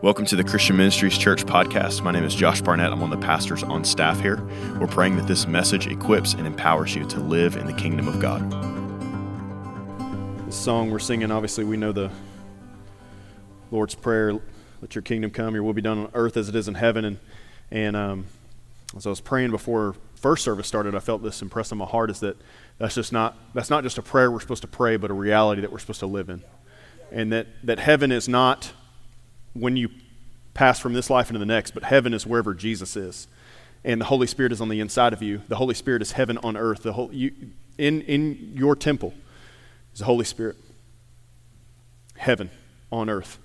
Welcome to the Christian Ministries Church podcast. My name is Josh Barnett. I'm one of the pastors on staff here. We're praying that this message equips and empowers you to live in the kingdom of God. The song we're singing, obviously, we know the Lord's Prayer let your kingdom come, your will be done on earth as it is in heaven. And, and um, as I was praying before first service started, I felt this impressed on my heart is that that's just not, that's not just a prayer we're supposed to pray, but a reality that we're supposed to live in. And that, that heaven is not when you pass from this life into the next, but heaven is wherever Jesus is. And the Holy Spirit is on the inside of you. The Holy Spirit is heaven on earth. The whole, you, in, in your temple is the Holy Spirit. Heaven on earth.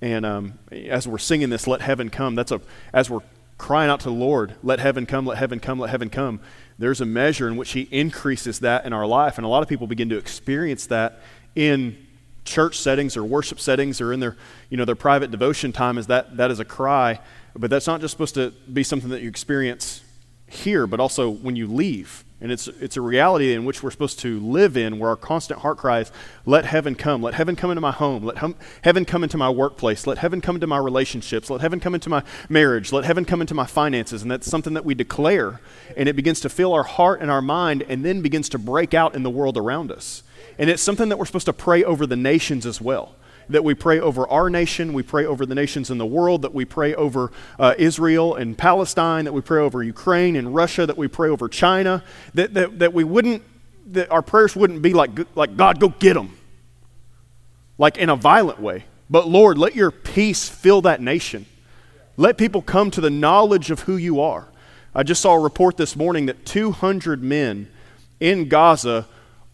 And um, as we're singing this, let heaven come, that's a, as we're crying out to the Lord, let heaven come, let heaven come, let heaven come, there's a measure in which He increases that in our life. And a lot of people begin to experience that in church settings or worship settings or in their, you know, their private devotion time is that, that is a cry. But that's not just supposed to be something that you experience here, but also when you leave. And it's, it's a reality in which we're supposed to live in where our constant heart cries, let heaven come. Let heaven come into my home. Let hum, heaven come into my workplace. Let heaven come into my relationships. Let heaven come into my marriage. Let heaven come into my finances. And that's something that we declare. And it begins to fill our heart and our mind and then begins to break out in the world around us. And it's something that we're supposed to pray over the nations as well. That we pray over our nation, we pray over the nations in the world, that we pray over uh, Israel and Palestine, that we pray over Ukraine and Russia, that we pray over China, that, that, that we wouldn't, that our prayers wouldn't be like, like, God, go get them, like in a violent way. But Lord, let your peace fill that nation. Let people come to the knowledge of who you are. I just saw a report this morning that 200 men in Gaza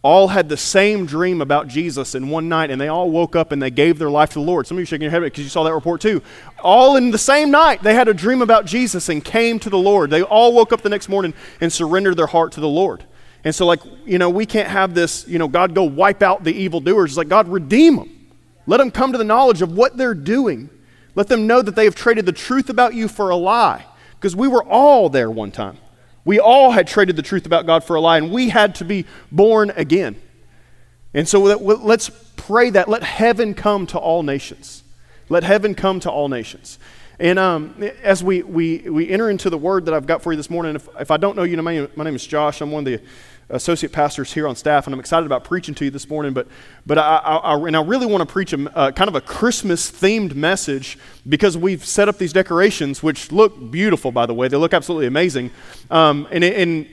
all had the same dream about Jesus in one night, and they all woke up and they gave their life to the Lord. Some of you shaking your head because you saw that report too. All in the same night, they had a dream about Jesus and came to the Lord. They all woke up the next morning and surrendered their heart to the Lord. And so, like, you know, we can't have this, you know, God go wipe out the evildoers. It's like, God, redeem them. Let them come to the knowledge of what they're doing. Let them know that they have traded the truth about you for a lie. Because we were all there one time. We all had traded the truth about God for a lie, and we had to be born again. And so let's pray that. Let heaven come to all nations. Let heaven come to all nations. And um, as we, we, we enter into the word that I've got for you this morning, if, if I don't know you, my name, my name is Josh. I'm one of the associate pastors here on staff, and I'm excited about preaching to you this morning. But, but I, I, I and I really want to preach a uh, kind of a Christmas themed message because we've set up these decorations, which look beautiful, by the way. They look absolutely amazing. Um, and, and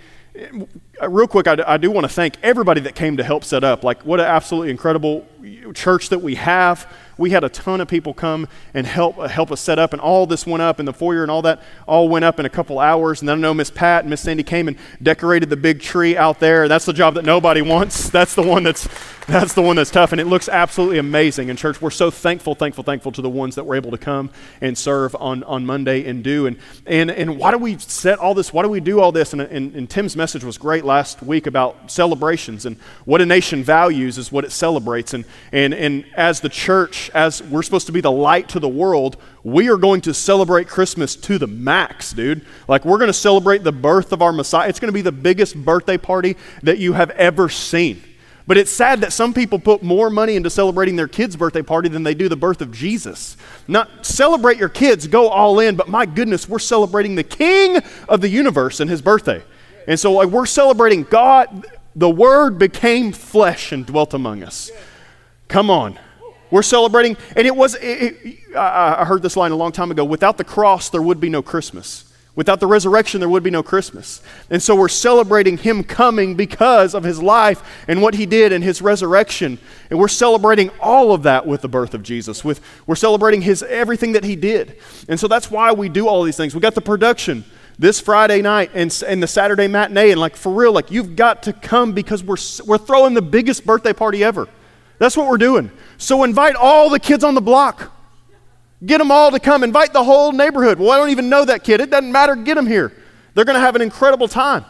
uh, real quick, I, I do want to thank everybody that came to help set up. Like, what an absolutely incredible church that we have we had a ton of people come and help, uh, help us set up, and all this went up, and the foyer and all that all went up in a couple hours. And then I know Miss Pat and Miss Sandy came and decorated the big tree out there. That's the job that nobody wants. That's the one that's that's the one that's tough, and it looks absolutely amazing. And church, we're so thankful, thankful, thankful to the ones that were able to come and serve on, on Monday and do. And, and, and why do we set all this? Why do we do all this? And, and, and Tim's message was great last week about celebrations and what a nation values is what it celebrates. And, and, and as the church, as we're supposed to be the light to the world, we are going to celebrate Christmas to the max, dude. Like, we're going to celebrate the birth of our Messiah. It's going to be the biggest birthday party that you have ever seen. But it's sad that some people put more money into celebrating their kid's birthday party than they do the birth of Jesus. Not celebrate your kids, go all in, but my goodness, we're celebrating the king of the universe and his birthday. And so like, we're celebrating God, the Word became flesh and dwelt among us. Come on. We're celebrating, and it was, it, it, I, heard this line a long time ago without the cross, there would be no Christmas. Without the resurrection, there would be no Christmas. And so we're celebrating Him coming because of His life and what He did and His resurrection. And we're celebrating all of that with the birth of Jesus. With, we're celebrating His everything that He did. And so that's why we do all these things. We got the production this Friday night and, and the Saturday matinee. And like, for real, like, you've got to come because we're, we're throwing the biggest birthday party ever. That's what we're doing. So invite all the kids on the block. Get them all to come. Invite the whole neighborhood. Well, I don't even know that kid. It doesn't matter. Get them here. They're going to have an incredible time.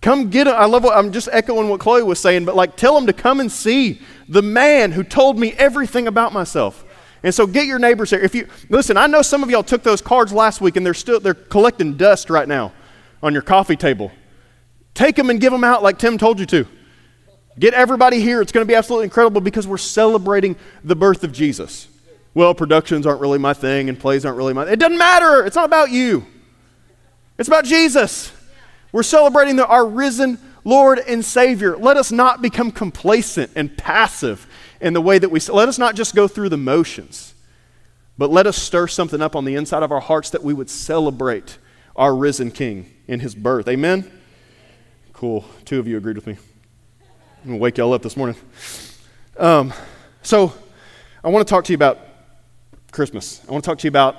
Come get them. I love what I'm just echoing what Chloe was saying, but like tell them to come and see the man who told me everything about myself. And so get your neighbors here. If you listen, I know some of y'all took those cards last week and they're still they're collecting dust right now on your coffee table. Take them and give them out like Tim told you to. Get everybody here. It's going to be absolutely incredible because we're celebrating the birth of Jesus. well, productions aren't really my thing and plays aren't really my It doesn't matter. It's not about you. It's about Jesus. We're celebrating the, our risen Lord and Savior. Let us not become complacent and passive in the way that we let us not just go through the motions, but let us stir something up on the inside of our hearts that we would celebrate our risen King in his birth. Amen? Cool. Two of you agreed with me. I'm going to wake y'all up this morning. Um, so, I want to talk to you about Christmas. I want to talk to you about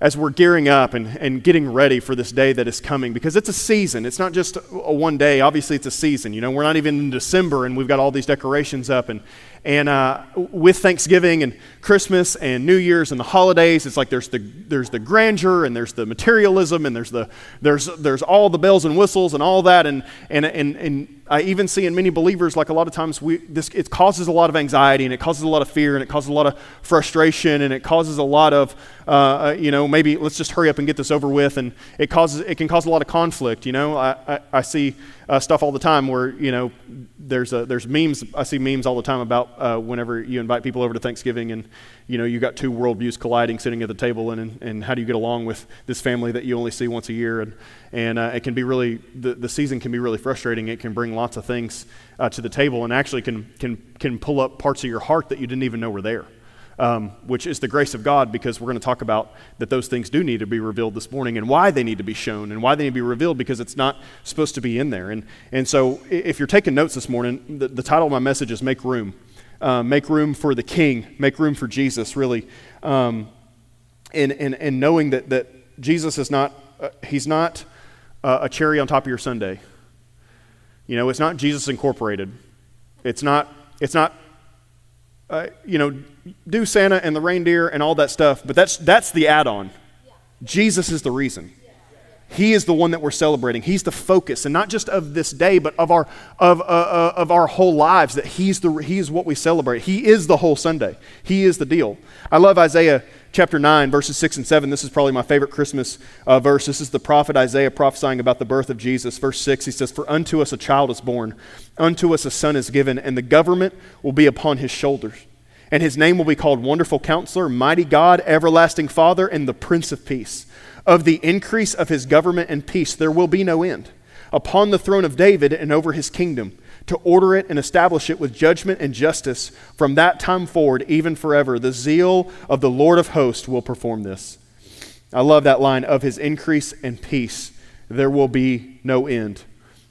as we're gearing up and, and getting ready for this day that is coming because it's a season. It's not just a, one day. Obviously, it's a season. You know, we're not even in December and we've got all these decorations up. And, and uh, with Thanksgiving and Christmas and New Year's and the holidays, it's like there's the, there's the grandeur and there's the materialism and there's, the, there's, there's all the bells and whistles and all that. And, and, and, and I even see in many believers, like a lot of times, we, this, it causes a lot of anxiety and it causes a lot of fear and it causes a lot of frustration and it causes a lot of, uh, uh, you know, maybe let's just hurry up and get this over with. And it, causes, it can cause a lot of conflict. You know, I, I, I see uh, stuff all the time where, you know, there's, a, there's memes, I see memes all the time about uh, whenever you invite people over to Thanksgiving and, you know, you got two worldviews colliding sitting at the table and, and, how do you get along with this family that you only see once a year. And, and uh, it can be really, the, the season can be really frustrating. It can bring lots of things uh, to the table and actually can, can, can pull up parts of your heart that you didn't even know were there. Um, which is the grace of God, because we're going to talk about that those things do need to be revealed this morning and why they need to be shown and why they need to be revealed because it's not supposed to be in there. And, and so, if you're taking notes this morning, the, the title of my message is Make Room. Uh, make room for the King, make room for Jesus, really. Um, and, and, and knowing that, that Jesus is not, uh, he's not uh, a cherry on top of your sundae. You know, it's not Jesus Incorporated. It's not, it's not, uh, you know, do Santa and the reindeer and all that stuff, but that's, that's the add on. Jesus is the reason. He is the one that we're celebrating. He's the focus, and not just of this day, but of our, of, uh, uh, of our whole lives, that he's, the, he's what we celebrate. He is the whole sundae. He is the deal. I love Isaiah chapter 9, verses 6 and 7. This is probably my favorite Christmas uh, verse. This is the prophet Isaiah prophesying about the birth of Jesus. Verse 6, he says, For unto us a child is born, unto us a son is given, and the government will be upon his shoulders. And his name will be called Wonderful Counselor, Mighty God, Everlasting Father, and the Prince of Peace. Of the increase of his government and peace there will be no end. Upon the throne of David and over his kingdom, to order it and establish it with judgment and justice from that time forward, even forever. The zeal of the Lord of hosts will perform this. I love that line of his increase and peace. There will be no end.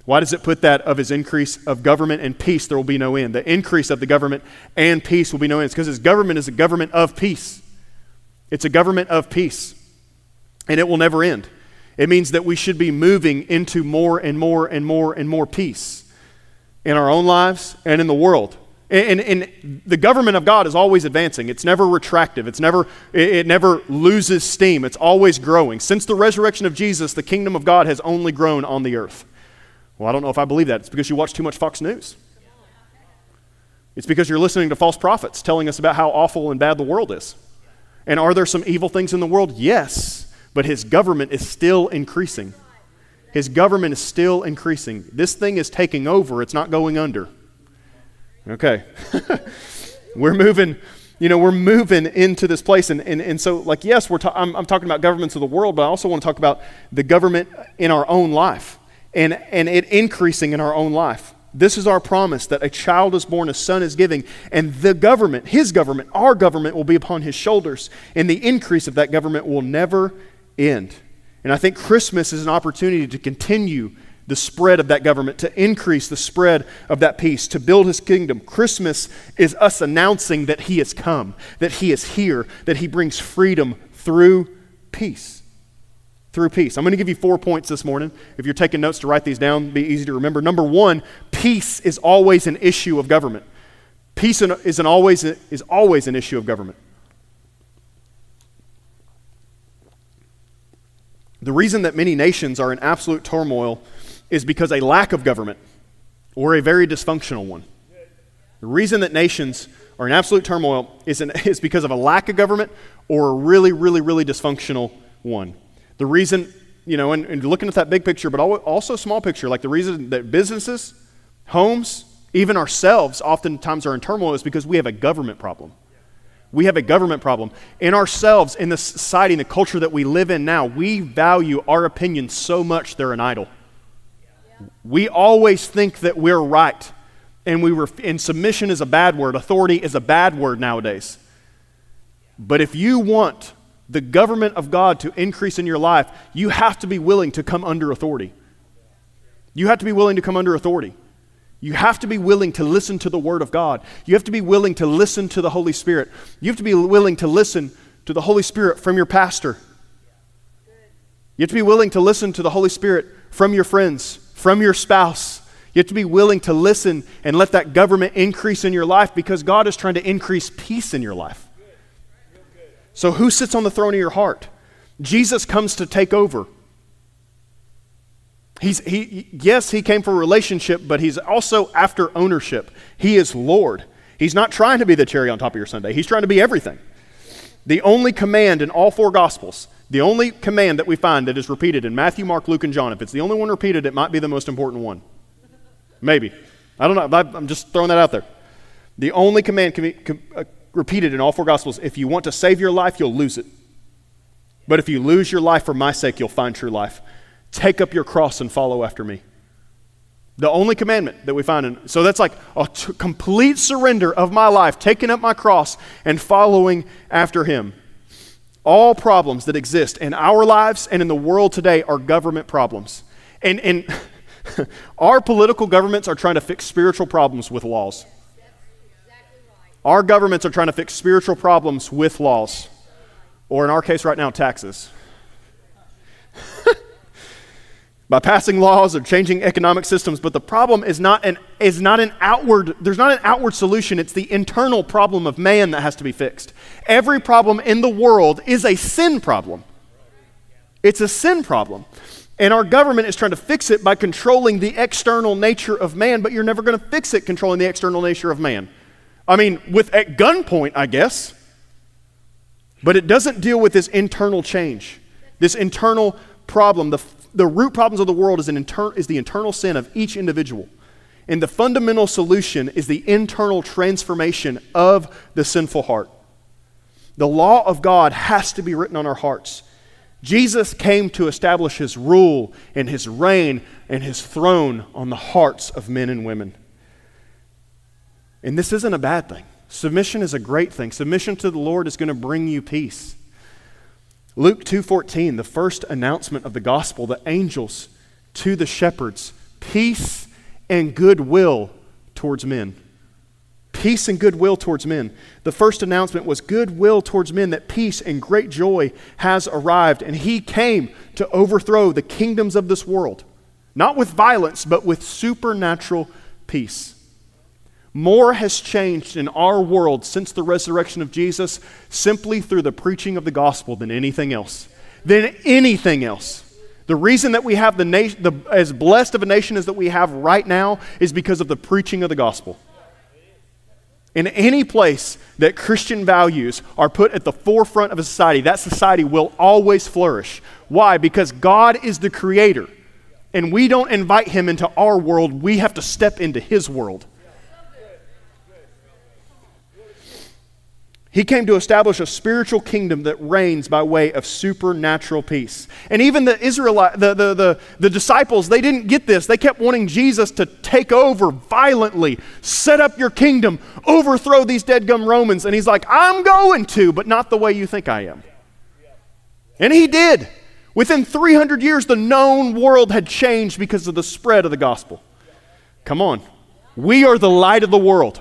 Why does it put that of his increase of government and peace? There will be no end. The increase of the government and peace will be no end. It's because his government is a government of peace. It's a government of peace and it will never end. It means that we should be moving into more and more and more and more peace in our own lives and in the world. And, and, and, the government of God is always advancing. It's never retractive. It's never, it never loses steam. It's always growing. Since the resurrection of Jesus, the kingdom of God has only grown on the earth. Well, I don't know if I believe that. It's because you watch too much Fox News. It's because you're listening to false prophets telling us about how awful and bad the world is. And are there some evil things in the world? Yes but his government is still increasing. His government is still increasing. This thing is taking over, it's not going under. Okay. we're moving, you know, we're moving into this place. And, and, and so, like, yes, we're ta- I'm, I'm talking about governments of the world, but I also want to talk about the government in our own life and, and it increasing in our own life. This is our promise that a child is born, a son is giving, and the government, his government, our government, will be upon his shoulders, and the increase of that government will never end. And I think Christmas is an opportunity to continue the spread of that government, to increase the spread of that peace, to build his kingdom. Christmas is us announcing that he has come, that he is here, that he brings freedom through peace. Through peace. I'm going to give you four points this morning. If you're taking notes to write these down, be easy to remember. Number one, peace is always an issue of government. Peace is, an always, is always an issue of government. The reason that many nations are in absolute turmoil is because a lack of government or a very dysfunctional one. The reason that nations are in absolute turmoil is, an, is because of a lack of government or a really, really, really dysfunctional one. The reason, you know, and, and looking at that big picture, but also small picture, like the reason that businesses, homes, even ourselves oftentimes are in turmoil is because we have a government problem. We have a government problem. In ourselves, in the society, in the culture that we live in now, we value our opinions so much they're an idol. We always think that we're right. And, we were, and submission is a bad word, authority is a bad word nowadays. But if you want the government of God to increase in your life, you have to be willing to come under authority. You have to be willing to come under authority. You have to be willing to listen to the Word of God. You have to be willing to listen to the Holy Spirit. You have to be willing to listen to the Holy Spirit from your pastor. You have to be willing to listen to the Holy Spirit from your friends, from your spouse. You have to be willing to listen and let that government increase in your life because God is trying to increase peace in your life. So, who sits on the throne of your heart? Jesus comes to take over. He's, he, yes, he came for relationship, but he's also after ownership. He is Lord. He's not trying to be the cherry on top of your sundae, he's trying to be everything. The only command in all four Gospels, the only command that we find that is repeated in Matthew, Mark, Luke, and John, if it's the only one repeated, it might be the most important one. Maybe. I don't know. I'm just throwing that out there. The only command uh, repeated in all four Gospels if you want to save your life, you'll lose it. But if you lose your life for my sake, you'll find true life. Take up your cross and follow after me. The only commandment that we find in so that's like a t- complete surrender of my life, taking up my cross and following after him. All problems that exist in our lives and in the world today are government problems. And, and our political governments are trying to fix spiritual problems with laws. Our governments are trying to fix spiritual problems with laws, or in our case right now, taxes. By passing laws or changing economic systems, but the problem is not an is not an outward there's not an outward solution, it's the internal problem of man that has to be fixed. Every problem in the world is a sin problem. It's a sin problem. And our government is trying to fix it by controlling the external nature of man, but you're never going to fix it controlling the external nature of man. I mean, with at gunpoint, I guess. But it doesn't deal with this internal change, this internal problem. The, the root problems of the world is, an inter, is the internal sin of each individual. And the fundamental solution is the internal transformation of the sinful heart. The law of God has to be written on our hearts. Jesus came to establish his rule and his reign and his throne on the hearts of men and women. And this isn't a bad thing. Submission is a great thing. Submission to the Lord is going to bring you peace. Luke 2:14, the first announcement of the gospel, the angels to the shepherds, peace and goodwill towards men. Peace and goodwill towards men. The first announcement was goodwill towards men that peace and great joy has arrived and he came to overthrow the kingdoms of this world, not with violence but with supernatural peace. More has changed in our world since the resurrection of Jesus simply through the preaching of the gospel than anything else. Than anything else. The reason that we have the nation, as blessed of a nation as that we have right now is because of the preaching of the gospel. In any place that Christian values are put at the forefront of a society, that society will always flourish. Why? Because God is the creator. And we don't invite him into our world, we have to step into his world. He came to establish a spiritual kingdom that reigns by way of supernatural peace. And even the Israelite, the, the, the, the, disciples, they didn't get this. They kept wanting Jesus to take over violently, set up your kingdom, overthrow these dead gum Romans. And he's like, I'm going to, but not the way you think I am. And he did. Within 300 years, the known world had changed because of the spread of the gospel. Come on. We are the light of the world.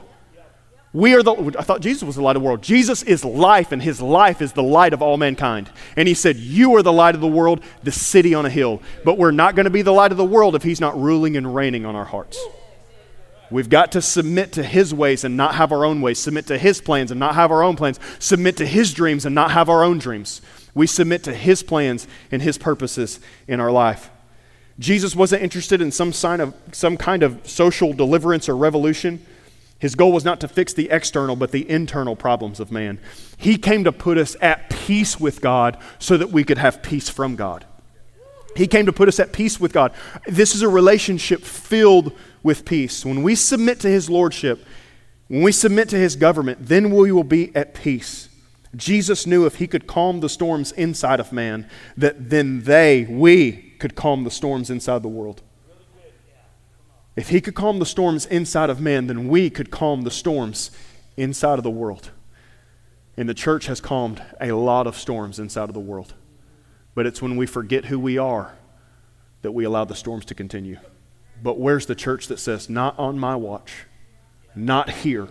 We are the, I thought Jesus was the light of the world. Jesus is life, and his life is the light of all mankind. And he said, You are the light of the world, the city on a hill. But we're not going to be the light of the world if he's not ruling and reigning on our hearts. We've got to submit to his ways and not have our own ways, submit to his plans and not have our own plans, submit to his dreams and not have our own dreams. We submit to his plans and his purposes in our life. Jesus wasn't interested in some sign of some kind of social deliverance or revolution. His goal was not to fix the external, but the internal problems of man. He came to put us at peace with God so that we could have peace from God. He came to put us at peace with God. This is a relationship filled with peace. When we submit to His Lordship, When we submit to his government, then we will be at peace. Jesus knew if he could calm the storms inside of man, that then they, we, could calm the storms inside the world. If he could calm the storms inside of man, then we could calm the storms inside of the world. And the church has calmed a lot of storms inside of the world. But it's when we forget who we are that we allow the storms to continue. But where's the church that says, not on my watch, not here,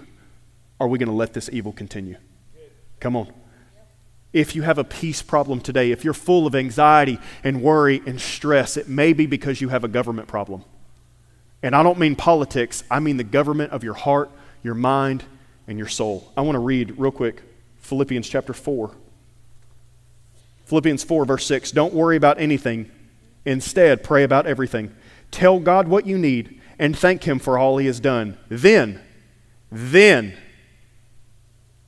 are we going to let this evil continue? Come on. If you have a peace problem today, if you're full of anxiety and worry and stress, it may be because you have a government problem. And I don't mean politics, I mean the government of your heart, your mind, and your soul. I want to read real quick Philippians chapter 4. Philippians 4, verse 6. Don't worry about anything. Instead, pray about everything. Tell God what you need and thank Him for all He has done. Then, then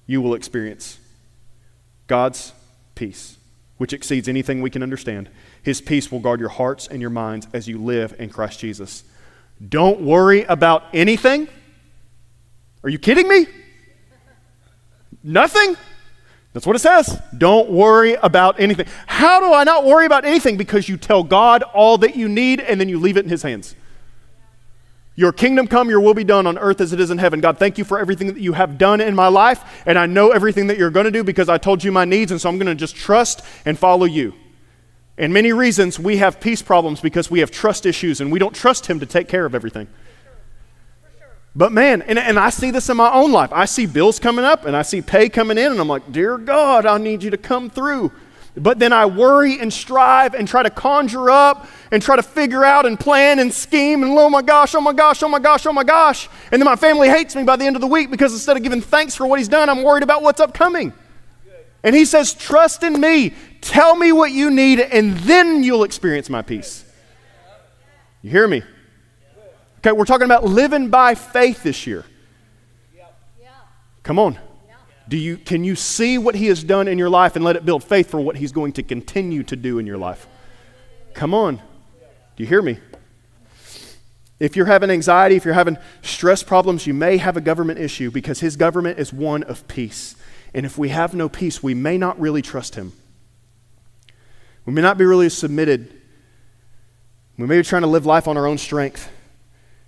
you will experience God's peace, which exceeds anything we can understand. His peace will guard your hearts and your minds as you live in Christ Jesus. Don't worry about anything. Are you kidding me? Nothing? That's what it says. Don't worry about anything. How do I not worry about anything? Because you tell God all that you need and then you leave it in His hands. Your kingdom come, your will be done on earth as it is in heaven. God, thank you for everything that you have done in my life, and I know everything that you're going to do because I told you my needs, and so I'm going to just trust and follow you. And many reasons we have peace problems because we have trust issues and we don't trust Him to take care of everything. But man, and, and I see this in my own life. I see bills coming up and I see pay coming in, and I'm like, Dear God, I need you to come through. But then I worry and strive and try to conjure up and try to figure out and plan and scheme and oh my gosh, oh my gosh, oh my gosh, oh my gosh. And then my family hates me by the end of the week because instead of giving thanks for what he's done, I'm worried about what's upcoming. And he says, Trust in me. Tell me what you need, and then you'll experience my peace. You hear me? Okay, we're talking about living by faith this year. Come on. Do you, can you see what He has done in your life and let it build faith for what He's going to continue to do in your life? Come on. Do you hear me? If you're having anxiety, if you're having stress problems, you may have a government issue because His government is one of peace. And if we have no peace, we may not really trust Him. We may not be really submitted. We may be trying to live life on our own strength.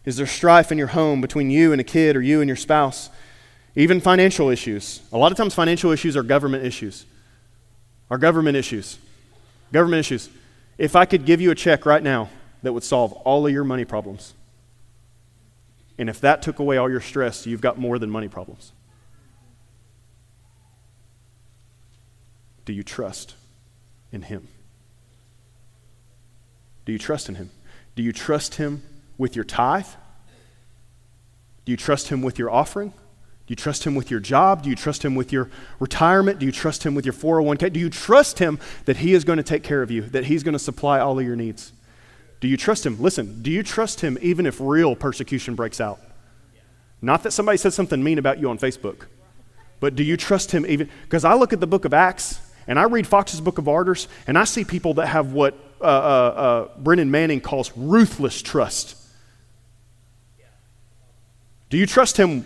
Is there strife in your home between you and a kid or you and your spouse? Even financial issues. A lot of times, financial issues are government issues. Are government issues. Government issues. If I could give you a check right now that would solve all of your money problems, and if that took away all your stress, you've got more than money problems. Do you trust in Him? Do you trust in Him? Do you trust Him with your tithe? Do you trust Him with your offering? Do you trust Him with your job? Do you trust Him with your retirement? Do you trust Him with your 401k? Do you trust Him that He is going to take care of you, that He's going to supply all of your needs? Do you trust Him? Listen, do you trust Him even if real persecution breaks out? Not that somebody said something mean about you on Facebook, but do you trust Him even? Because I look at the book of Acts and I read Fox's Book of Martyrs and I see people that have what uh, uh, uh, Brennan Manning calls ruthless trust. Do you trust Him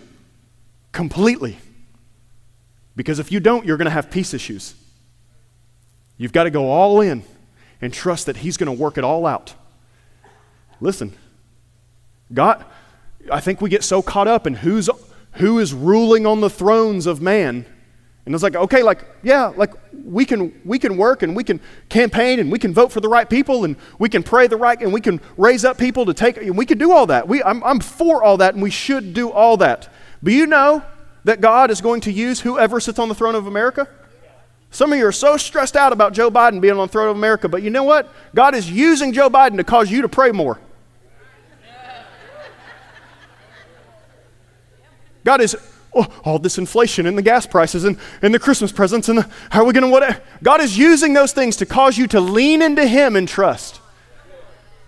completely. Because if you don't, you're going to have peace issues. You've got to go all in and trust that He's going to work it all out. Listen, God, I think we get so caught up in who's, who is ruling on the thrones of man. And it's like, okay, like, yeah, like we can, we can work and we can campaign and we can vote for the right people and we can pray the right and we can raise up people to take, and we can do all that. We, I'm, I'm for all that and we should do all that. But you know that God is going to use whoever sits on the throne of America? Some of you are so stressed out about Joe Biden being on the throne of America, but you know what? God is using Joe Biden to cause you to pray more. God is oh, all this inflation and the gas prices and, and the Christmas presents and the, how are we going to what? God is using those things to cause you to lean into Him and trust.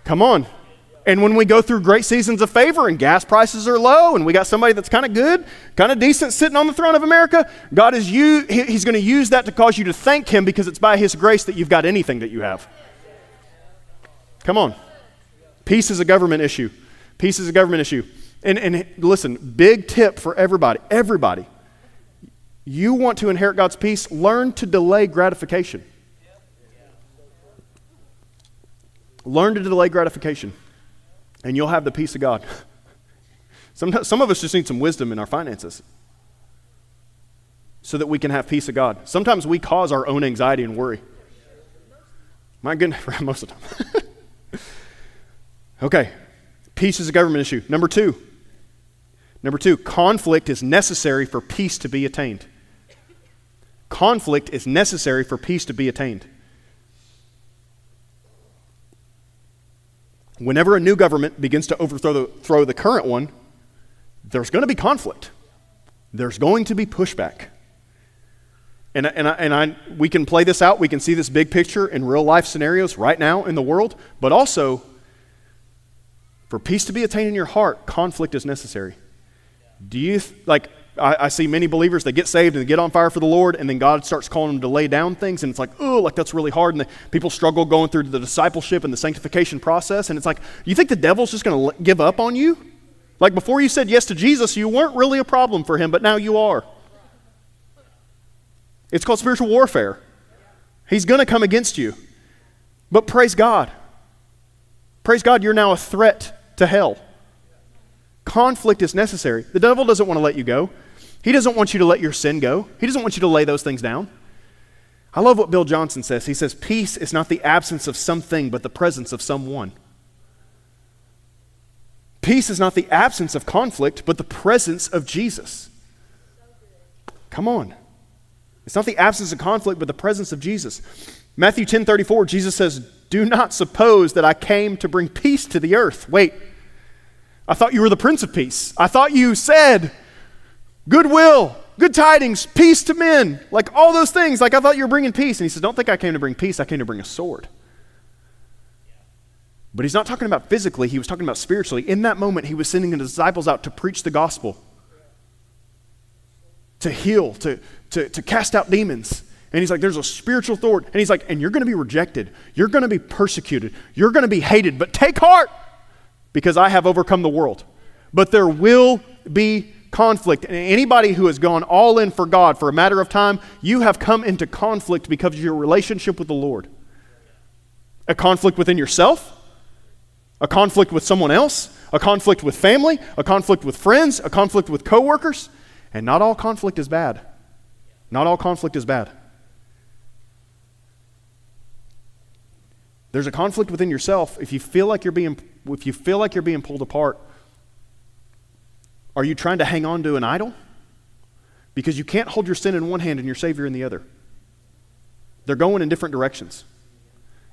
Come on. And when we go through great seasons of favor and gas prices are low and we got somebody that's kind of good, kind of decent sitting on the throne of America, God is you he's going to use that to cause you to thank him because it's by his grace that you've got anything that you have. Come on. Peace is a government issue. Peace is a government issue. And, and listen, big tip for everybody, everybody. You want to inherit God's peace, learn to delay gratification. Learn to delay gratification, and you'll have the peace of God. Sometimes, some of us just need some wisdom in our finances so that we can have peace of God. Sometimes we cause our own anxiety and worry. My goodness, most of the time. okay, peace is a government issue. Number two, number two, conflict is necessary for peace to be attained. Conflict is necessary for peace to be attained. Whenever a new government begins to overthrow the, the current one, there's going to be conflict. There's going to be pushback. And, and, I, and I, we can play this out. We can see this big picture in real life scenarios right now in the world. But also, for peace to be attained in your heart, conflict is necessary. Do you, like, I, I, see many believers, they get saved and they get on fire for the Lord, and then God starts calling them to lay down things, and it's like, oh, like that's really hard. And the, people struggle going through the discipleship and the sanctification process, and it's like, you think the devil's just going to give up on you? Like before you said yes to Jesus, you weren't really a problem for him, but now you are. It's called spiritual warfare. He's going to come against you. But praise God. Praise God, you're now a threat to hell. Conflict is necessary. The devil doesn't want to let you go. He doesn't want you to let your sin go. He doesn't want you to lay those things down. I love what Bill Johnson says. He says, Peace is not the absence of something, but the presence of someone. Peace is not the absence of conflict, but the presence of Jesus. Come on. It's not the absence of conflict, but the presence of Jesus. Matthew 10 34, Jesus says, Do not suppose that I came to bring peace to the earth. Wait, I thought you were the Prince of Peace. I thought you said goodwill, good tidings, peace to men, like all those things. Like I thought you were bringing peace. And he says, Don't think I came to bring peace, I came to bring a sword. But he's not talking about physically, he was talking about spiritually. In that moment, he was sending the disciples out to preach the gospel, to heal, to, to, to cast out demons. And he's like, there's a spiritual authority. And he's like, and you're going to be rejected. You're going to be persecuted. You're going to be hated. But take heart because I have overcome the world. But there will be conflict. And anybody who has gone all in for God for a matter of time, you have come into conflict because of your relationship with the Lord. A conflict within yourself, a conflict with someone else, a conflict with family, a conflict with friends, a conflict with coworkers. And not all conflict is bad. Not all conflict is bad. There's a conflict within yourself. If you feel like you're being if you feel like you're being pulled apart, are you trying to hang on to an idol? Because you can't hold your sin in one hand and your Savior in the other. They're going in different directions.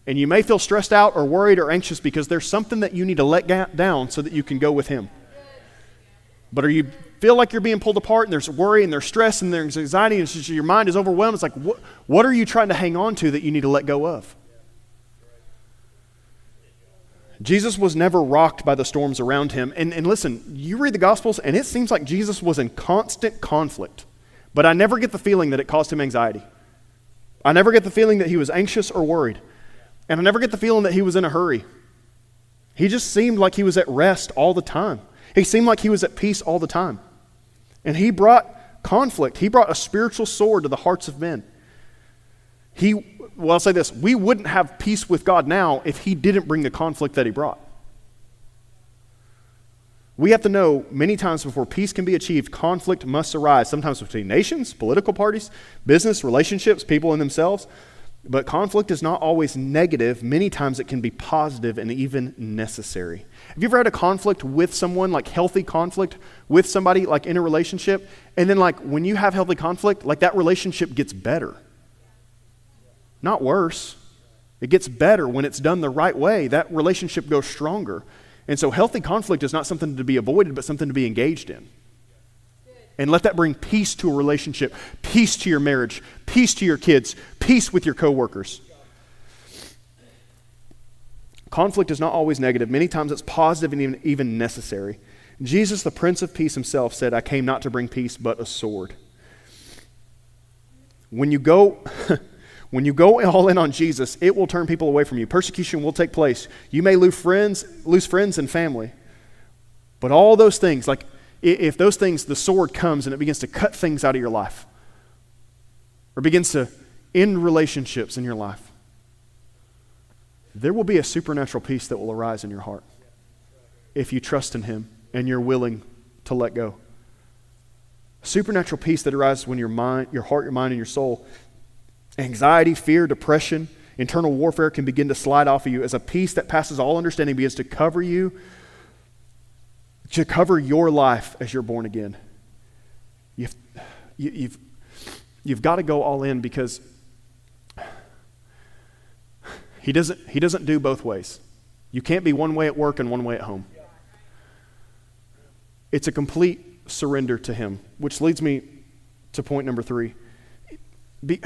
And you may feel stressed out or worried or anxious because there's something that you need to let down so that you can go with Him. But are you feel like you're being pulled apart and there's worry and there's stress and there's anxiety and just, your mind is overwhelmed? It's like, what are you trying to hang on to that you need to let go of? Jesus was never rocked by the storms around him. And, and listen, you read the Gospels, and it seems like Jesus was in constant conflict. But I never get the feeling that it caused him anxiety. I never get the feeling that he was anxious or worried. And I never get the feeling that he was in a hurry. He just seemed like he was at rest all the time. He seemed like he was at peace all the time. And he brought conflict, he brought a spiritual sword to the hearts of men. He well, I'll say this we wouldn't have peace with God now if He didn't bring the conflict that He brought. We have to know many times before peace can be achieved, conflict must arise, sometimes between nations, political parties, business, relationships, people in themselves. But conflict is not always negative. Many times it can be positive and even necessary. Have you ever had a conflict with someone, like healthy conflict with somebody, like in a relationship? And then, like, when you have healthy conflict, like that relationship gets better not worse. It gets better when it's done the right way. That relationship goes stronger. And so, healthy conflict is not something to be avoided, but something to be engaged in. And let that bring peace to a relationship, peace to your marriage, peace to your kids, peace with your coworkers. Conflict is not always negative. Many times it's positive and even, necessary. Jesus, the Prince of Peace himself, said, I came not to bring peace, but a sword. When you go. When you go all in on Jesus, it will turn people away from you. Persecution will take place. You may lose friends, lose friends and family. But all those things, like if those things, the sword comes and it begins to cut things out of your life, or begins to end relationships in your life, there will be a supernatural peace that will arise in your heart if you trust in Him and you're willing to let go. Supernatural peace that arises when your mind, your heart, your mind, and your soul, anxiety, fear, depression, internal warfare can begin to slide off of you as a peace that passes all understanding begins to cover you, to cover your life as you're born again. You've, you, you've, you've got to go all in because he doesn't, he doesn't do both ways. You can't be one way at work and one way at home. It's a complete surrender to Him, which leads me to point number three. Be,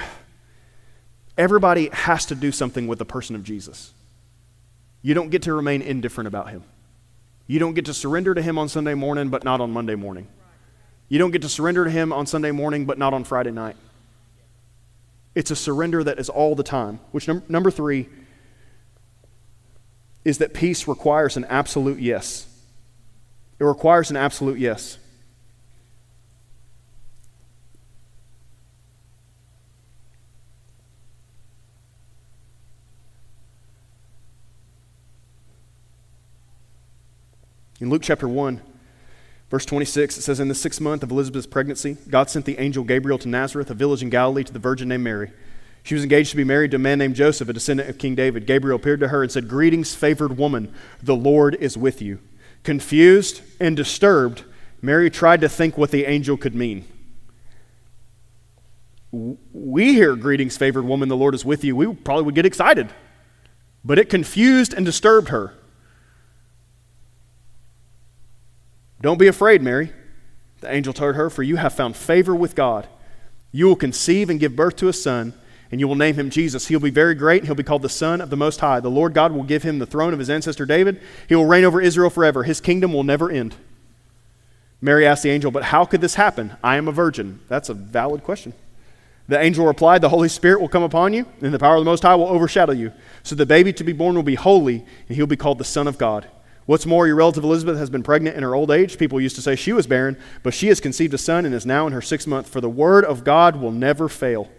everybody has to do something with the person of Jesus. You don't get to remain indifferent about Him. You don't get to surrender to Him on Sunday morning, but not on Monday morning. You don't get to surrender to Him on Sunday morning, but not on Friday night. It's a surrender that is all the time. Which, num- number three, is that peace requires an absolute yes. It requires an absolute yes. In Luke chapter 1, verse 26, it says, In the sixth month of Elizabeth's pregnancy, God sent the angel Gabriel to Nazareth, a village in Galilee, to the virgin named Mary. She was engaged to be married to a man named Joseph, a descendant of King David. Gabriel appeared to her and said, Greetings, favored woman, the Lord is with you. Confused and disturbed, Mary tried to think what the angel could mean. We hear, Greetings, favored woman, the Lord is with you. We probably would get excited. But it confused and disturbed her. Don't be afraid, Mary. The angel told her, For you have found favor with God. You will conceive and give birth to a son and you will name him Jesus. He'll be very great, and he'll be called the Son of the Most High. The Lord God will give him the throne of his ancestor David. He will reign over Israel forever. His kingdom will never end. Mary asked the angel, But how could this happen? I am a virgin. That's a valid question. The angel replied, The Holy Spirit will come upon you, and the power of the Most High will overshadow you. So the baby to be born will be holy, and he'll be called the Son of God. What's more, your relative Elizabeth has been pregnant in her old age. People used to say she was barren, but she has conceived a son and is now in her sixth month, for the word of God will never fail.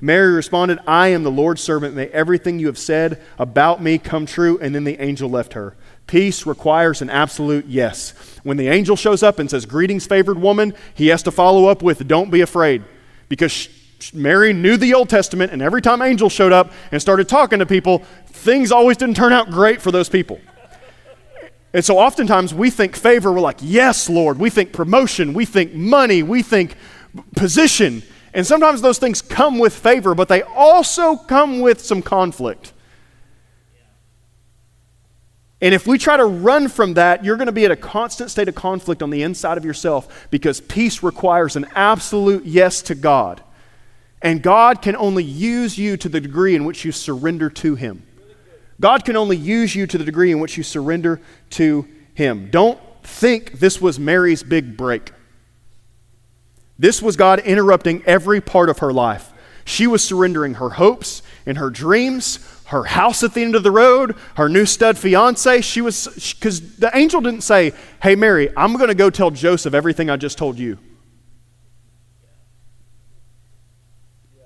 Mary responded, I am the Lord's servant. May everything you have said about me come true. And then the angel left her. Peace requires an absolute yes. When the angel shows up and says, Greetings, favored woman, he has to follow up with, Don't be afraid. Because Mary knew the Old Testament, and every time angels showed up and started talking to people, things always didn't turn out great for those people. And so oftentimes we think favor, we're like, Yes, Lord. We think promotion, we think money, we think position. And sometimes those things come with favor, but they also come with some conflict. And if we try to run from that, you're going to be at a constant state of conflict on the inside of yourself because peace requires an absolute yes to God. And God can only use you to the degree in which you surrender to Him. God can only use you to the degree in which you surrender to Him. Don't think this was Mary's big break. This was God interrupting every part of her life. She was surrendering her hopes and her dreams, her house at the end of the road, her new stud fiance. She was, because the angel didn't say, Hey, Mary, I'm going to go tell Joseph everything I just told you.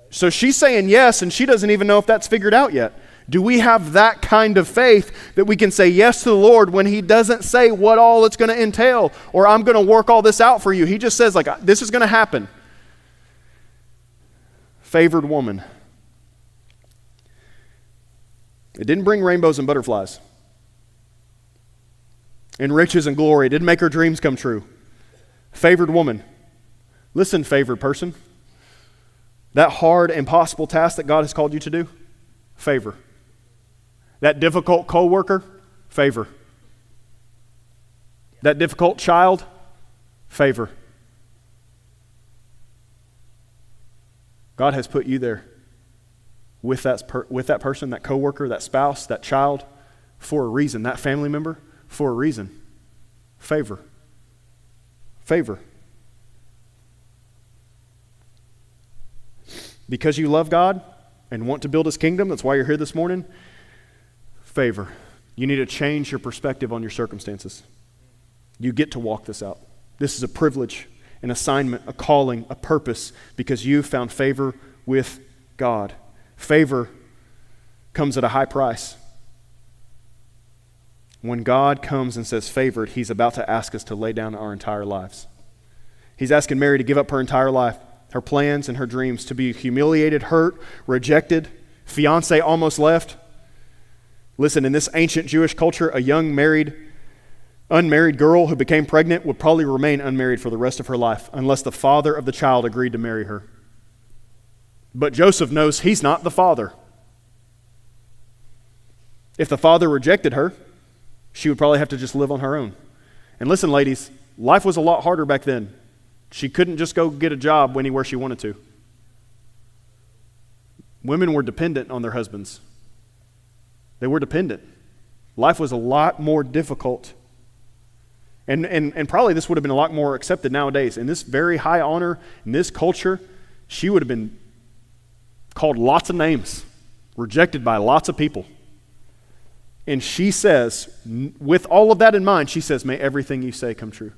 So she's saying yes, and she doesn't even know if that's figured out yet. Do we have that kind of faith that we can say yes to the Lord when He doesn't say what all it's going to entail or I'm going to work all this out for you? He just says, like, uh, this is going to happen. Favored woman. It didn't bring rainbows and butterflies and riches and glory. It didn't make her dreams come true. Favored woman. Listen, favored person. That hard, impossible task that God has called you to do, favor. That difficult coworker, favor. That difficult child, favor. God has put you there with that, with that person, that coworker, that spouse, that child, for a reason. That family member, for a reason. Favor. Favor. Because you love God and want to build His kingdom, that's why you're here this morning favor. You need to change your perspective on your circumstances. You get to walk this out. This is a privilege, an assignment, a calling, a purpose, because you found favor with God. Favor comes at a high price. When God comes and says favored, He's about to ask us to lay down our entire lives. He's asking Mary to give up her entire life, her plans and her dreams, to be humiliated, hurt, rejected, fiance almost left. Listen, in this ancient Jewish culture, a young married, unmarried girl who became pregnant would probably remain unmarried for the rest of her life unless the father of the child agreed to marry her. But Joseph knows he's not the father. If the father rejected her, she would probably have to just live on her own. And listen, ladies, life was a lot harder back then. She couldn't just go get a job anywhere she wanted to. Women were dependent on their husbands, they were dependent. Life was a lot more difficult. And, and, and probably this would have been a lot more accepted nowadays. In this very high honor, in this culture, she would have been called lots of names, rejected by lots of people. And she says, with all of that in mind, she says, May everything you say come true.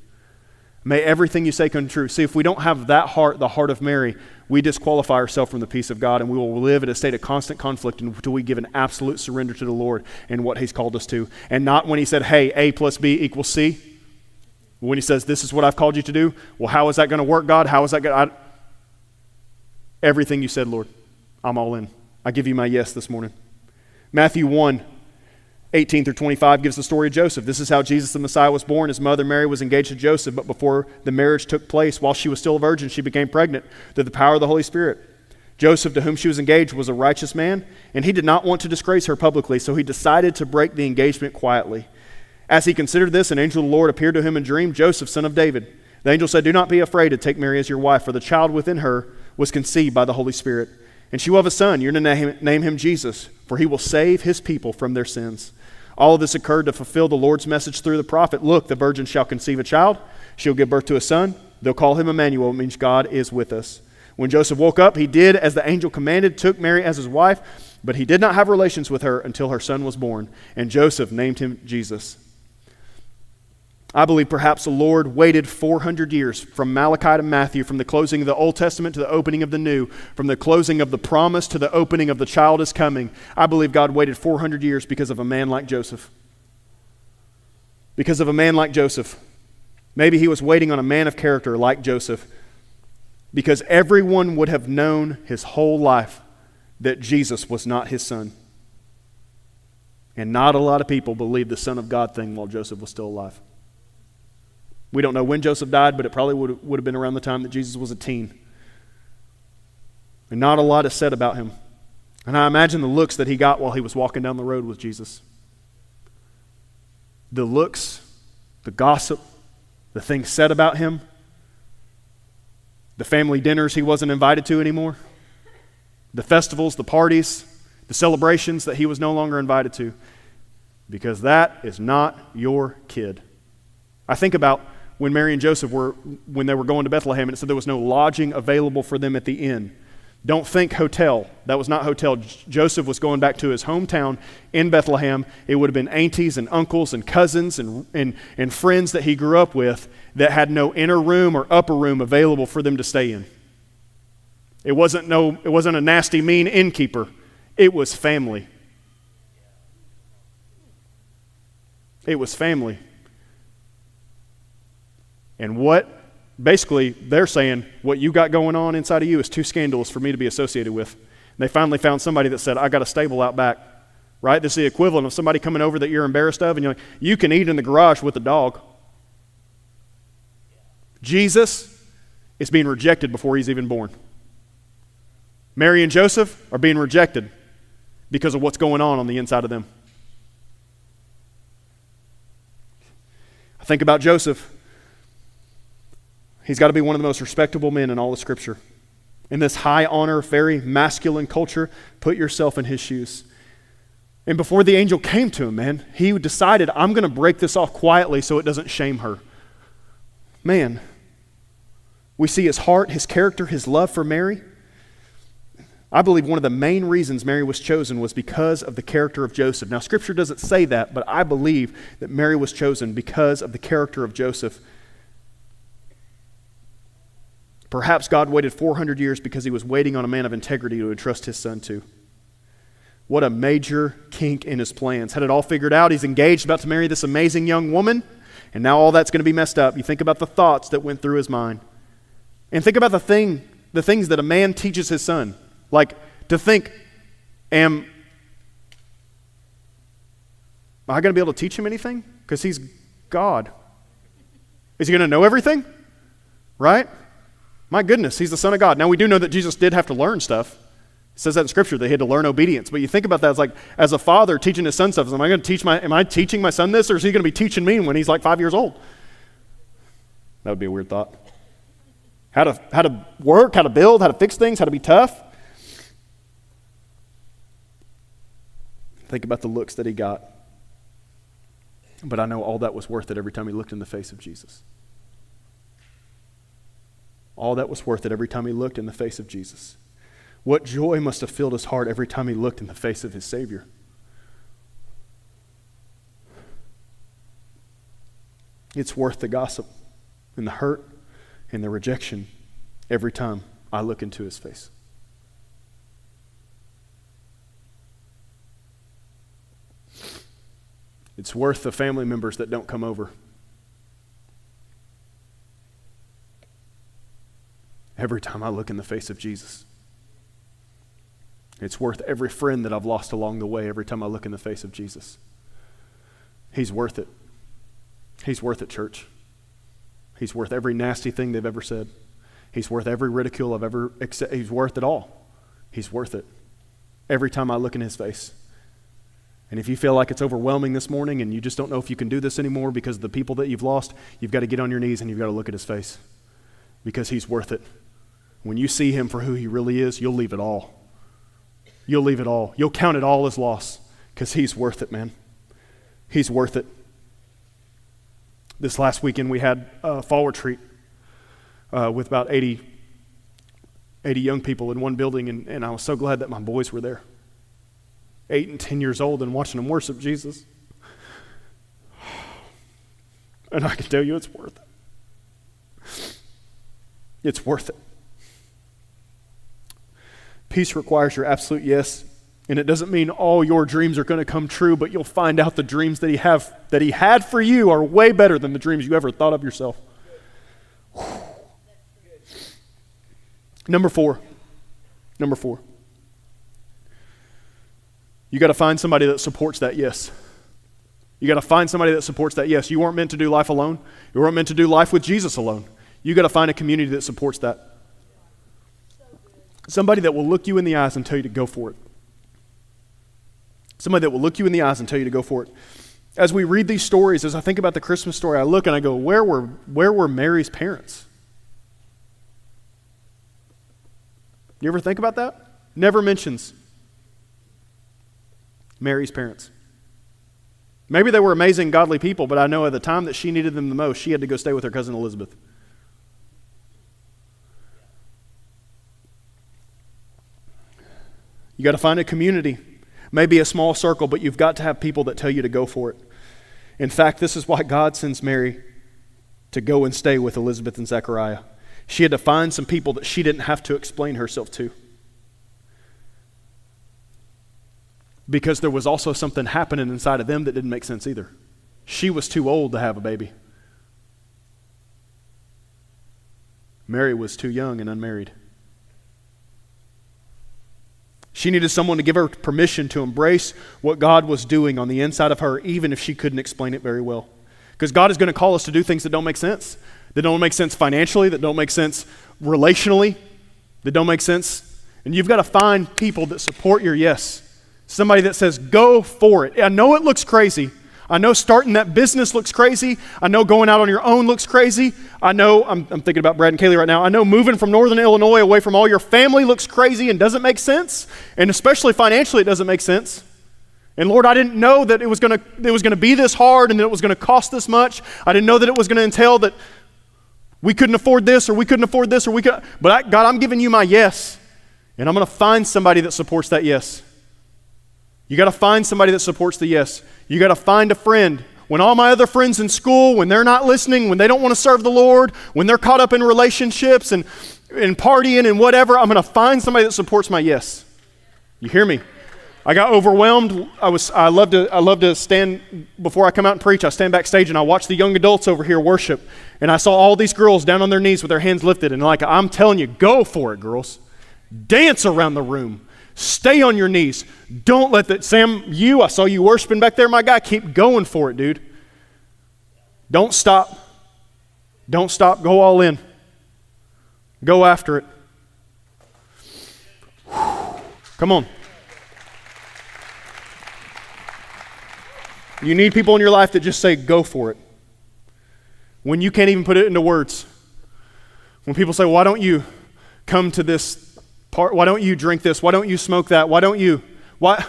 May everything you say come true. See, if we don't have that heart, the heart of Mary, we disqualify ourselves from the peace of God and we will live in a state of constant conflict until we give an absolute surrender to the Lord and what He's called us to. And not when He said, hey, A plus B equals C. When He says, this is what I've called you to do. Well, how is that going to work, God? How is that going to. Everything you said, Lord, I'm all in. I give you my yes this morning. Matthew 1 18 through 25 gives the story of Joseph. This is how Jesus the Messiah was born. His mother Mary was engaged to Joseph, but before the marriage took place, while she was still a virgin, she became pregnant through the power of the Holy Spirit. Joseph, to whom she was engaged, was a righteous man, and he did not want to disgrace her publicly, so he decided to break the engagement quietly. As he considered this, an angel of the Lord appeared to him in a dream Joseph, son of David. The angel said, Do not be afraid to take Mary as your wife, for the child within her was conceived by the Holy Spirit. And she will have a son. You're to name, name him Jesus, for he will save his people from their sins. All of this occurred to fulfill the Lord's message through the prophet Look, the virgin shall conceive a child, she'll give birth to a son. They'll call him Emmanuel, it means God is with us. When Joseph woke up, he did as the angel commanded, took Mary as his wife, but he did not have relations with her until her son was born, and Joseph named him Jesus. I believe perhaps the Lord waited 400 years from Malachi to Matthew, from the closing of the Old Testament to the opening of the New, from the closing of the promise to the opening of the child is coming. I believe God waited 400 years because of a man like Joseph. Because of a man like Joseph. Maybe he was waiting on a man of character like Joseph because everyone would have known his whole life that Jesus was not his son. And not a lot of people believed the Son of God thing while Joseph was still alive. We don't know when Joseph died, but it probably would, would have been around the time that Jesus was a teen. And not a lot is said about him. And I imagine the looks that he got while he was walking down the road with Jesus. The looks, the gossip, the things said about him, the family dinners he wasn't invited to anymore, the festivals, the parties, the celebrations that he was no longer invited to, because that is not your kid. I think about when Mary and Joseph were, when they were going to Bethlehem, and it said there was no lodging available for them at the inn. Don't think hotel. That was not hotel. Joseph was going back to his hometown in Bethlehem. It would have been aunties and uncles and cousins and, and, and friends that he grew up with that had no inner room or upper room available for them to stay in. It wasn't, no, it wasn't a nasty, mean innkeeper, it was family. It was family. And what basically they're saying, what you got going on inside of you is too scandalous for me to be associated with. And they finally found somebody that said, I got a stable out back. Right? This is the equivalent of somebody coming over that you're embarrassed of, and you're like, you can eat in the garage with a dog. Jesus is being rejected before he's even born. Mary and Joseph are being rejected because of what's going on on the inside of them. I think about Joseph. He's got to be one of the most respectable men in all of Scripture. In this high honor, very masculine culture, put yourself in his shoes. And before the angel came to him, man, he decided, I'm going to break this off quietly so it doesn't shame her. Man, we see his heart, his character, his love for Mary. I believe one of the main reasons Mary was chosen was because of the character of Joseph. Now, Scripture doesn't say that, but I believe that Mary was chosen because of the character of Joseph. Perhaps God waited 400 years because he was waiting on a man of integrity to entrust his son to. What a major kink in his plans. Had it all figured out. He's engaged, about to marry this amazing young woman, and now all that's going to be messed up. You think about the thoughts that went through his mind. And think about the thing, the things that a man teaches his son. Like to think, am, am I going to be able to teach him anything? Because he's God. Is he going to know everything? Right? My goodness, he's the Son of God. Now we do know that Jesus did have to learn stuff. It says that in Scripture that he had to learn obedience. But you think about that as like as a father teaching his son stuff. Am I going to teach my? Am I teaching my son this, or is he going to be teaching me when he's like five years old? That would be a weird thought. How to how to work, how to build, how to fix things, how to be tough. Think about the looks that he got. But I know all that was worth it every time he looked in the face of Jesus. All that was worth it every time he looked in the face of Jesus. What joy must have filled his heart every time he looked in the face of his Savior. It's worth the gossip and the hurt and the rejection every time I look into his face. It's worth the family members that don't come over. Every time I look in the face of Jesus. It's worth every friend that I've lost along the way every time I look in the face of Jesus. He's worth it. He's worth it, church. He's worth every nasty thing they've ever said. He's worth every ridicule I've ever accepted. He's worth it all. He's worth it. Every time I look in his face. And if you feel like it's overwhelming this morning and you just don't know if you can do this anymore because of the people that you've lost, you've got to get on your knees and you've got to look at his face because he's worth it. When you see him for who he really is, you'll leave it all. You'll leave it all. You'll count it all as loss because he's worth it, man. He's worth it. This last weekend, we had a fall retreat uh, with about 80, 80 young people in one building, and, and I was so glad that my boys were there eight and 10 years old and watching them worship Jesus. And I can tell you it's worth it. It's worth it. Peace requires your absolute yes. And it doesn't mean all your dreams are going to come true, but you'll find out the dreams that he have that he had for you are way better than the dreams you ever thought of yourself. Number 4. Number 4. You got to find somebody that supports that yes. You got to find somebody that supports that yes. You weren't meant to do life alone. You weren't meant to do life with Jesus alone. You got to find a community that supports that. Somebody that will look you in the eyes and tell you to go for it. Somebody that will look you in the eyes and tell you to go for it. As we read these stories, as I think about the Christmas story, I look and I go, where were, where were Mary's parents? You ever think about that? Never mentions Mary's parents. Maybe they were amazing, godly people, but I know at the time that she needed them the most, she had to go stay with her cousin Elizabeth. You got to find a community, maybe a small circle, but you've got to have people that tell you to go for it. In fact, this is why God sends Mary to go and stay with Elizabeth and Zechariah. She had to find some people that she didn't have to explain herself to. because there was also something happening inside of them that didn't make sense either. She was too old to have a baby. Mary was too young and unmarried. She needed someone to give her permission to embrace what God was doing on the inside of her, even if she couldn't explain it very well. Because God is going to call us to do things that don't make sense, that don't make sense financially, that don't make sense relationally, that don't make sense. And you've got to find people that support your yes. Somebody that says, go for it. I know it looks crazy. I know starting that business looks crazy. I know going out on your own looks crazy. I know, I'm, I'm, thinking about Brad and Kaylee right now. I know moving from Northern Illinois away from all your family looks crazy and doesn't make sense. And especially financially, it doesn't make sense. And Lord, I didn't know that it was going to be this hard and that it was going to cost this much. I didn't know that it was going to entail that we couldn't afford this or we couldn't afford this or we could. But I, God, I'm giving you my yes. And I'm going to find somebody that supports that yes. You got to find somebody that supports the yes. You got to find a friend. When all my other friends in school, when they're not listening, when they don't want to serve the Lord, when they're caught up in relationships and, and partying and whatever, I'm going to find somebody that supports my yes. You hear me? I got overwhelmed. I was I love to I love to stand before I come out and preach. I stand backstage and I watch the young adults over here worship. And I saw all these girls down on their knees with their hands lifted and like I'm telling you, go for it, girls. Dance around the room. Stay on your knees. Don't let that Sam, you, I saw you worshiping back there, my guy. Keep going for it, dude. Don't stop. Don't stop. Go all in. Go after it. Come on. You need people in your life that just say, go for it. When you can't even put it into words. When people say, why don't you come to this part? Why don't you drink this? Why don't you smoke that? Why don't you? Why?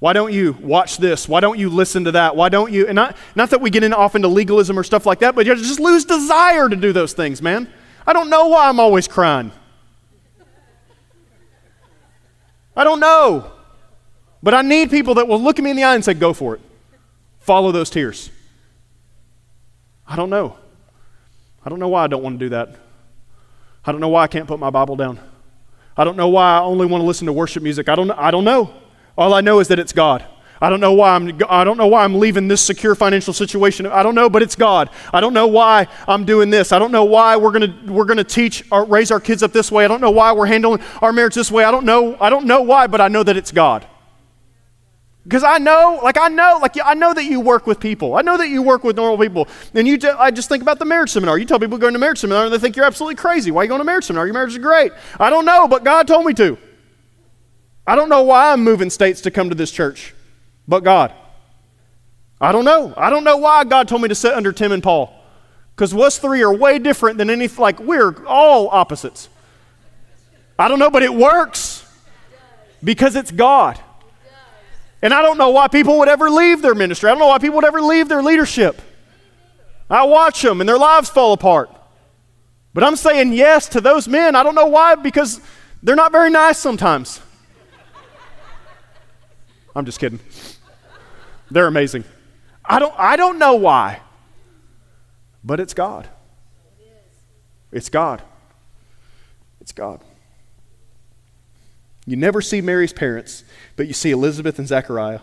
Why don't you watch this? Why don't you listen to that? Why don't you? And not, not that we get in off into legalism or stuff like that, but you just lose desire to do those things, man. I don't know why I'm always crying. I don't know. But I need people that will look at me in the eye and say, go for it. Follow those tears. I don't know. I don't know why I don't want to do that. I don't know why I can't put my Bible down. I don't know why I only want to listen to worship music. I don't. I don't know. All I know is that it's God. I don't know why I'm I don't know why I'm leaving this secure financial situation. I don't know, but it's God. I don't know why I'm doing this. I don't know why we're going to we're going to teach or raise our kids up this way. I don't know why we're handling our marriage this way. I don't know I don't know why, but I know that it's God. Because I know, like I know, like I know that you work with people. I know that you work with normal people. And you, I just think about the marriage seminar. You tell people going to marriage seminar, and they think you're absolutely crazy. Why are you going to marriage seminar? Your marriage is great. I don't know, but God told me to. I don't know why I'm moving states to come to this church, but God. I don't know. I don't know why God told me to sit under Tim and Paul. Because us three are way different than any, like, we're all opposites. I don't know, but it works because it's God. And I don't know why people would ever leave their ministry. I don't know why people would ever leave their leadership. I watch them and their lives fall apart. But I'm saying yes to those men. I don't know why, because they're not very nice sometimes. I'm just kidding. They're amazing. I don't, I don't know why, but it's God. It's God. It's God. You never see Mary's parents, but you see Elizabeth and Zechariah.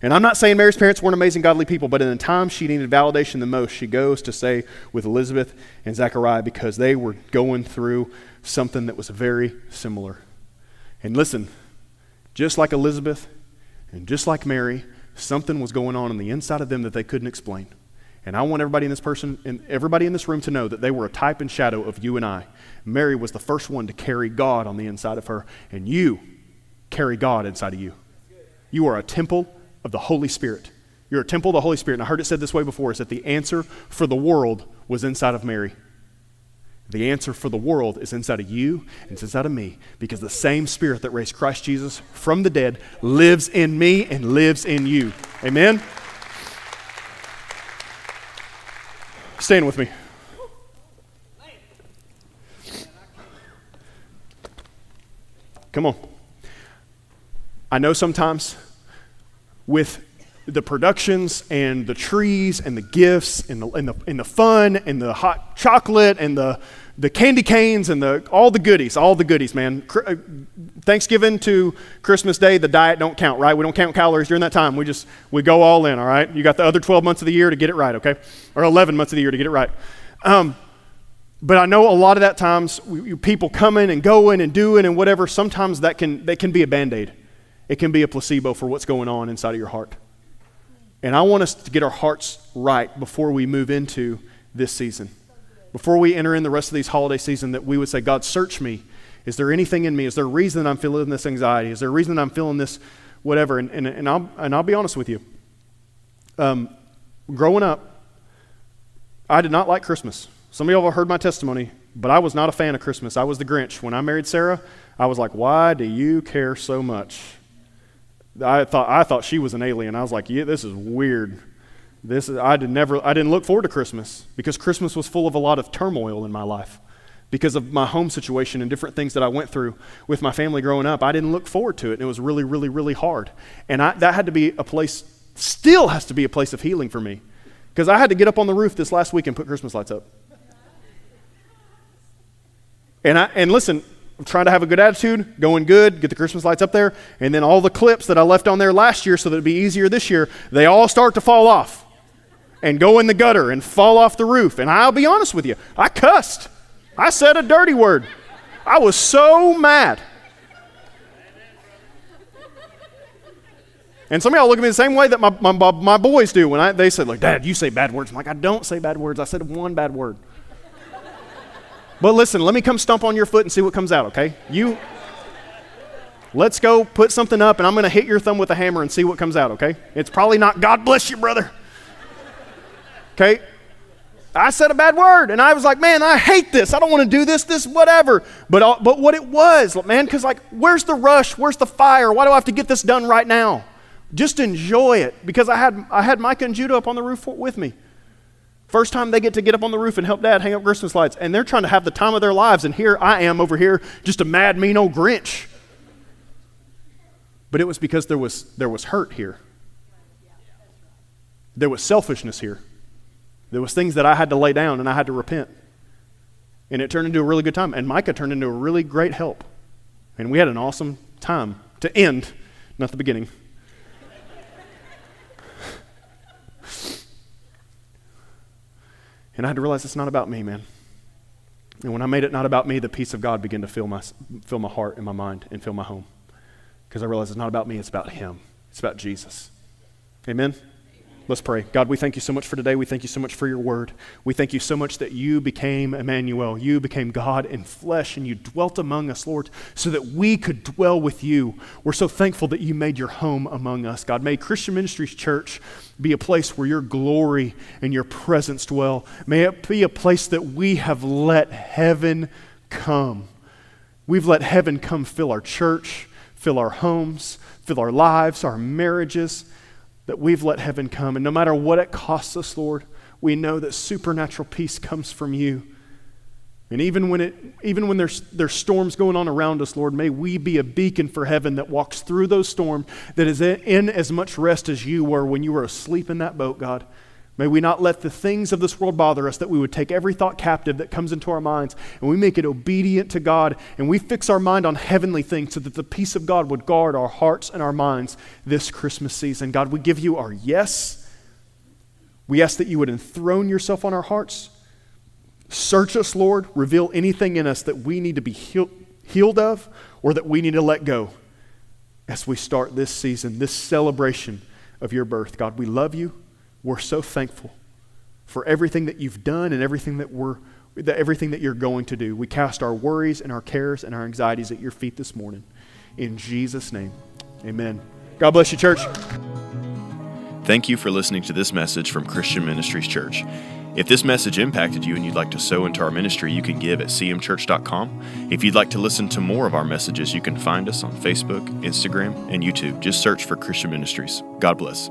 And I'm not saying Mary's parents weren't amazing, godly people, but in the time she needed validation the most, she goes to say with Elizabeth and Zechariah because they were going through something that was very similar. And listen, just like Elizabeth and just like Mary, something was going on in the inside of them that they couldn't explain. And I want everybody in this person and everybody in this room to know that they were a type and shadow of you and I. Mary was the first one to carry God on the inside of her, and you carry God inside of you. You are a temple of the Holy Spirit. You're a temple of the Holy Spirit. And I heard it said this way before is that the answer for the world was inside of Mary. The answer for the world is inside of you and it's inside of me because the same Spirit that raised Christ Jesus from the dead lives in me and lives in you. Amen? Stand with me. Come on. I know sometimes with the productions and the trees and the gifts and the, and the, and the fun and the hot chocolate and the, the candy canes and the, all the goodies, all the goodies, man. Uh, Thanksgiving to Christmas Day, the diet don't count, right? We don't count calories during that time. We just, we go all in, all right? You got the other 12 months of the year to get it right, okay? Or 11 months of the year to get it right. Um, but I know a lot of that times people coming and going and doing and whatever, sometimes that can, that can be a band aid. It can be a placebo for what's going on inside of your heart. And I want us to get our hearts right before we move into this season. Before we enter in the rest of these holiday season, that we would say, God, search me. Is there anything in me? Is there a reason I'm feeling this anxiety? Is there a reason I'm feeling this whatever? And, and, and, I'll, and I'll be honest with you. Um, growing up, I did not like Christmas. Some of y'all have heard my testimony, but I was not a fan of Christmas. I was the Grinch. When I married Sarah, I was like, why do you care so much? I thought, I thought she was an alien. I was like, yeah, this is weird. This is, I, did never, I didn't look forward to Christmas because Christmas was full of a lot of turmoil in my life. because of my home situation and different things that I went through with my family growing up. I didn't look forward to it, and it was really, really, really hard. And I, that had to be a place, still has to be a place of healing for me. Because I had to get up on the roof this last week and put Christmas lights up. And, I, and listen, I'm trying to have a good attitude, going good, get the Christmas lights up there, and then all the clips that I left on there last year so that it'd be easier this year, they all start to fall off and go in the gutter and fall off the roof. And I'll be honest with you, I cussed. I said a dirty word. I was so mad. And some of y'all look at me the same way that my, my, my boys do when I, they say, like, Dad, you say bad words. I'm like, I don't say bad words. I said one bad word. But listen, let me come stomp on your foot and see what comes out, okay? You, let's go put something up and I'm going to hit your thumb with a hammer and see what comes out, okay? It's probably not, God bless you, brother. Okay? I said a bad word, and I was like, man, I hate this. I don't want to do this, this, whatever. But, but what it was, man, because like, where's the rush? Where's the fire? Why do I have to get this done right now? Just enjoy it because I had, I had Micah and Judah up on the roof with me. First time they get to get up on the roof and help dad hang up Christmas lights, and they're trying to have the time of their lives, and here I am over here, just a mad, mean old Grinch. But it was because there was, there was hurt here, there was selfishness here. There was things that I had to lay down and I had to repent. And it turned into a really good time. And Micah turned into a really great help. And we had an awesome time to end, not the beginning. And I had to realize it's not about me, man. And when I made it not about me, the peace of God began to fill my, fill my heart and my mind and fill my home. Because I realized it's not about me, it's about Him. It's about Jesus. Amen? Let's pray. God, we thank you so much for today. We thank you so much for your word. We thank you so much that you became Emmanuel. You became God in flesh and you dwelt among us, Lord, so that we could dwell with you. We're so thankful that you made your home among us. God, may Christian Ministries Church be a place where your glory and your presence dwell. May it be a place that we have let heaven come. We've let heaven come fill our church, fill our homes, fill our lives, our marriages that we've let heaven come. And no matter what it costs us, Lord, we know that supernatural peace comes from you. And even when, it, even when there's, there's storms going on around us, Lord, may we be a beacon for heaven that walks through those storms, that is in as much rest as you were when you were asleep in that boat, God. May we not let the things of this world bother us, that we would take every thought captive that comes into our minds and we make it obedient to God and we fix our mind on heavenly things so that the peace of God would guard our hearts and our minds this Christmas season. God, we give you our yes. We ask that you would enthrone yourself on our hearts. Search us, Lord. Reveal anything in us that we need to be heal- healed of or that we need to let go as we start this season, this celebration of your birth. God, we love you. We're so thankful for everything that you've done and everything that we're that everything that you're going to do. We cast our worries and our cares and our anxieties at your feet this morning. In Jesus' name. Amen. God bless you, church. Thank you for listening to this message from Christian Ministries Church. If this message impacted you and you'd like to sow into our ministry, you can give at cmchurch.com. If you'd like to listen to more of our messages, you can find us on Facebook, Instagram, and YouTube. Just search for Christian Ministries. God bless.